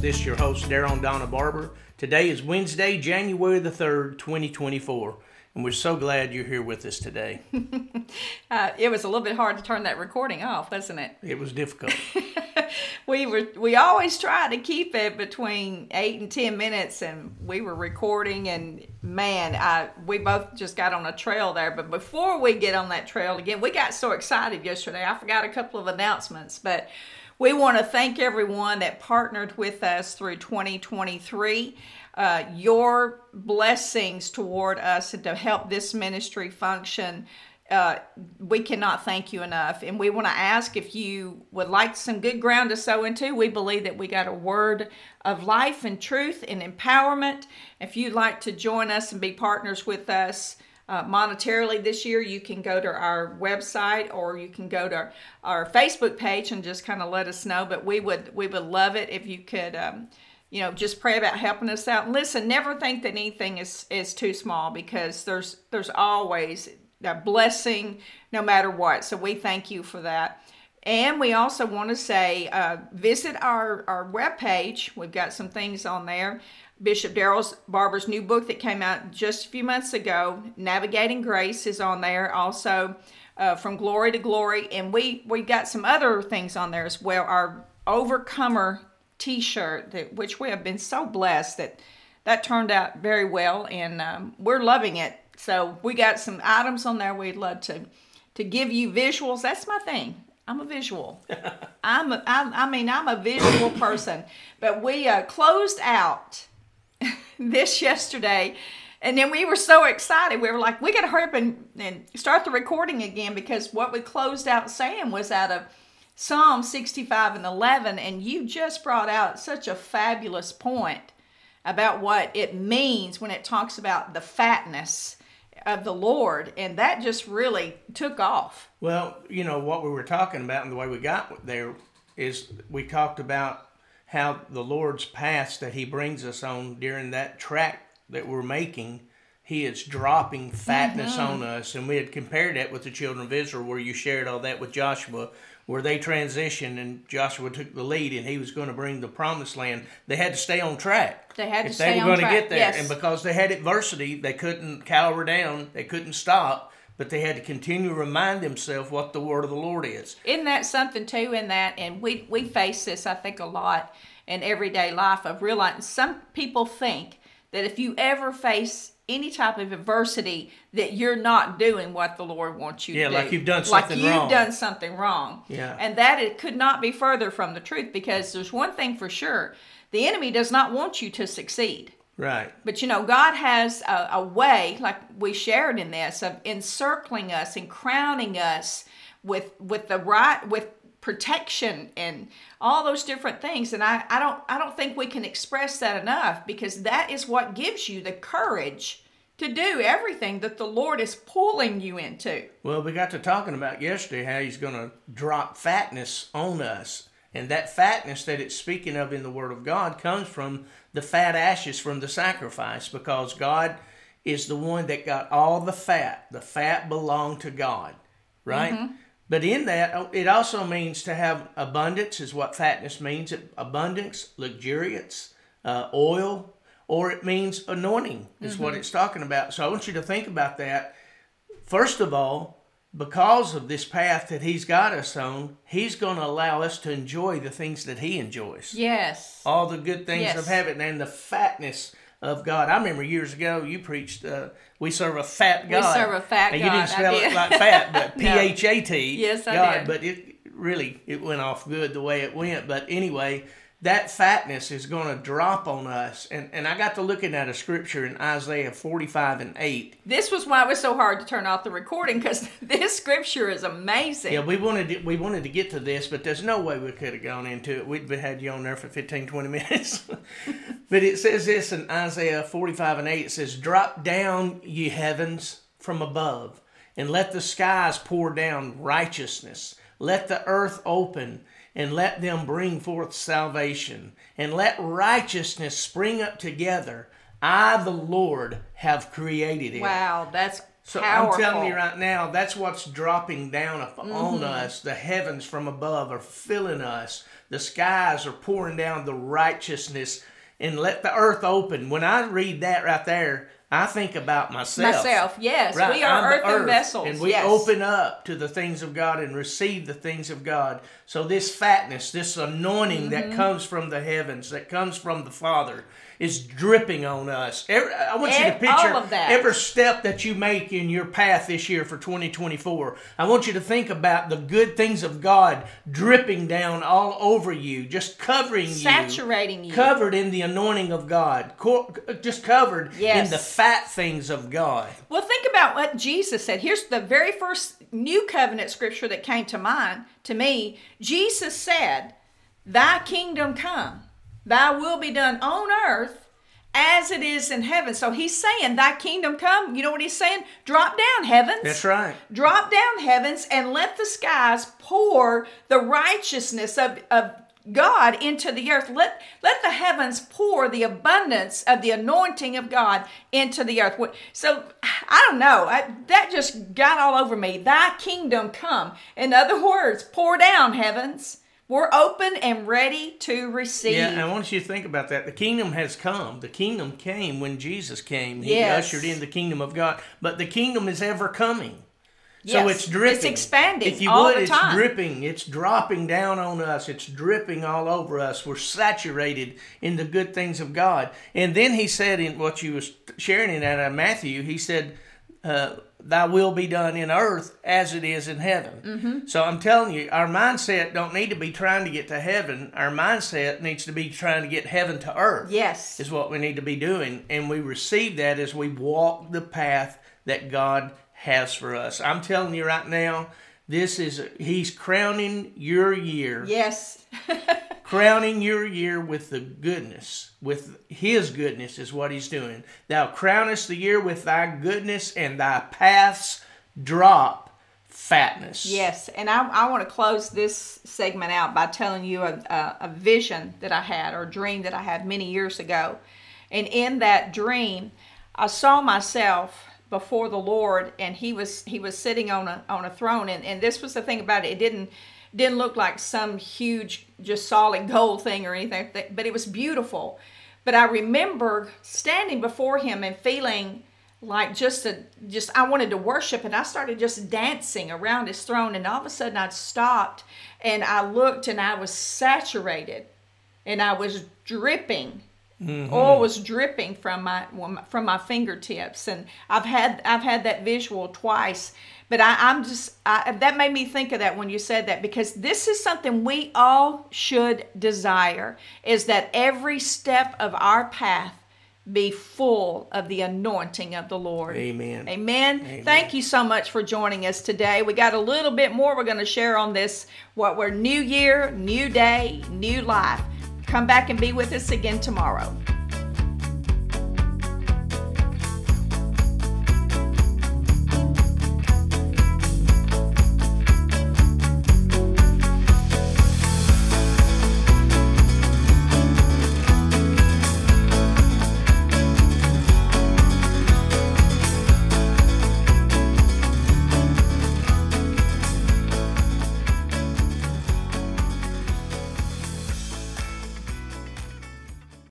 This is your host, Daryl Donna Barber. Today is Wednesday, January the 3rd, 2024, and we're so glad you're here with us today. Uh, it was a little bit hard to turn that recording off, wasn't it? It was difficult. We were we always try to keep it between eight and ten minutes, and we were recording, and man, I we both just got on a trail there. But before we get on that trail again, we got so excited yesterday. I forgot a couple of announcements, but we want to thank everyone that partnered with us through 2023. Uh, your blessings toward us and to help this ministry function uh, we cannot thank you enough. And we want to ask if you would like some good ground to sow into. We believe that we got a word of life and truth and empowerment. If you'd like to join us and be partners with us, uh, monetarily this year, you can go to our website or you can go to our, our Facebook page and just kind of let us know. But we would we would love it if you could, um, you know, just pray about helping us out. And listen, never think that anything is is too small because there's there's always a blessing no matter what. So we thank you for that. And we also want to say uh, visit our, our webpage. We've got some things on there. Bishop Daryl's Barber's new book that came out just a few months ago, Navigating Grace, is on there. Also, uh, From Glory to Glory. And we, we got some other things on there as well. Our Overcomer t shirt, which we have been so blessed that that turned out very well. And um, we're loving it. So we got some items on there we'd love to to give you visuals. That's my thing. I'm a visual. I'm, a, I'm I mean I'm a visual person. But we uh, closed out this yesterday, and then we were so excited. We were like, we got to hurry up and, and start the recording again because what we closed out saying was out of Psalm 65 and 11, and you just brought out such a fabulous point about what it means when it talks about the fatness of the Lord, and that just really took off. well, you know, what we were talking about and the way we got there is we talked about how the Lord's paths that He brings us on during that track that we're making. He is dropping fatness mm-hmm. on us, and we had compared that with the children of Israel, where you shared all that with Joshua, where they transitioned and Joshua took the lead, and he was going to bring the promised land. They had to stay on track. They had to if stay they were on going track, to get there, yes. and because they had adversity, they couldn't cower down, they couldn't stop, but they had to continue to remind themselves what the word of the Lord is. Isn't that something too? In that, and we we face this, I think, a lot in everyday life of realizing some people think that if you ever face any type of adversity, that you're not doing what the Lord wants you Yeah, to do. like you've done like something you've wrong. done something wrong. Yeah. and that it could not be further from the truth because there's one thing for sure: the enemy does not want you to succeed. Right. But you know, God has a, a way, like we shared in this, of encircling us and crowning us with with the right with protection and all those different things. And I, I don't I don't think we can express that enough because that is what gives you the courage to do everything that the Lord is pulling you into. Well, we got to talking about yesterday how he's going to drop fatness on us. And that fatness that it's speaking of in the Word of God comes from the fat ashes from the sacrifice because God is the one that got all the fat. The fat belonged to God, right? Mm-hmm. But in that, it also means to have abundance, is what fatness means abundance, luxuriance, uh, oil, or it means anointing, is what it's talking about. So I want you to think about that. First of all, because of this path that He's got us on, He's going to allow us to enjoy the things that He enjoys Yes. all the good things Yes. of heaven and the fatness of God. I remember years ago you preached, uh, "We serve a fat God." We serve a fat and You didn't spell it like fat, but P. H A T. Yes, I God. did. But it really it went off good the way it went. But anyway, that fatness is going to drop on us, and and I got to looking at a scripture in Isaiah forty five and eight. This was why it was so hard to turn off the recording because this scripture is amazing. Yeah, we wanted to, we wanted to get to this, but there's no way we could have gone into it. We'd been- had you on there for 15, 20 minutes. but it says this in Isaiah 45 and 8. It says, Drop down, ye heavens, from above, and let the skies pour down righteousness. Let the earth open, and let them bring forth salvation. And let righteousness spring up together. I, the Lord, have created it. Wow, that's So Powerful. I'm telling you right now, that's what's dropping down Mm-hmm. on us. The heavens from above are filling us. The skies are pouring down the righteousness and let the earth open. When I read that right there, I think about myself. Myself, yes. Right, we are earthen earth, vessels. And we yes. open up to the things of God and receive the things of God. So this fatness, this anointing Mm-hmm. that comes from the heavens, that comes from the Father, is dripping on us. Every, I want you to picture all of that. every step that you make in your path this year for 2024. I want you to think about the good things of God dripping down all over you, just covering you Saturating you. covered in the anointing of God, just covered Yes. in the fat things of God. Well, think about what Jesus said. Here's the very first new covenant scripture that came to mind to me. Jesus said, Thy kingdom come, thy will be done on earth as it is in heaven. So he's saying, Thy kingdom come. You know what he's saying? Drop down heavens. That's right. Drop down heavens and let the skies pour the righteousness of, of God into the earth. Let, let the heavens pour the abundance of the anointing of God into the earth. So, I don't know. I, that just got all over me. Thy kingdom come. In other words, pour down heavens. We're open and ready to receive. Yeah, and I want you to think about that. The kingdom has come. The kingdom came when Jesus came. He Yes. ushered in the kingdom of God. But the kingdom is ever coming. So Yes. it's dripping. It's expanding If you all would, the it's dripping. It's dropping down on us. It's dripping all over us. We're saturated in the good things of God. And then he said in what you was sharing in that uh, Matthew, he said, uh, "Thy will be done in earth as it is in heaven." Mm-hmm. So I'm telling you, our mindset don't need to be trying to get to heaven. Our mindset needs to be trying to get heaven to earth Yes. is what we need to be doing. And we receive that as we walk the path that God has for us. I'm telling you right now, this is, He's crowning your year, Yes. crowning your year with the goodness, with His goodness is what He's doing. Thou crownest the year with thy goodness, and thy paths drop fatness. Yes, and I, I want to close this segment out by telling you a, a, a vision that I had or dream that I had many years ago. And in that dream, I saw myself before the Lord, and He was He was sitting on a on a throne. And, and this was the thing about it; it didn't didn't look like some huge, just solid gold thing or anything, but it was beautiful. But I remember standing before Him and feeling like just a just I wanted to worship and I started just dancing around his throne and all of a sudden I stopped and I looked and I was saturated and I was dripping Mm-hmm. oil was dripping from my from my fingertips and I've had I've had that visual twice but I, I'm just I, that made me think of that when you said that because this is something we all should desire is that every step of our path be full of the anointing of the Lord. Amen. Amen. Thank you so much for joining us today. We got a little bit more we're going to share on this what we're new year, new day, new life. Come back and be with us again tomorrow.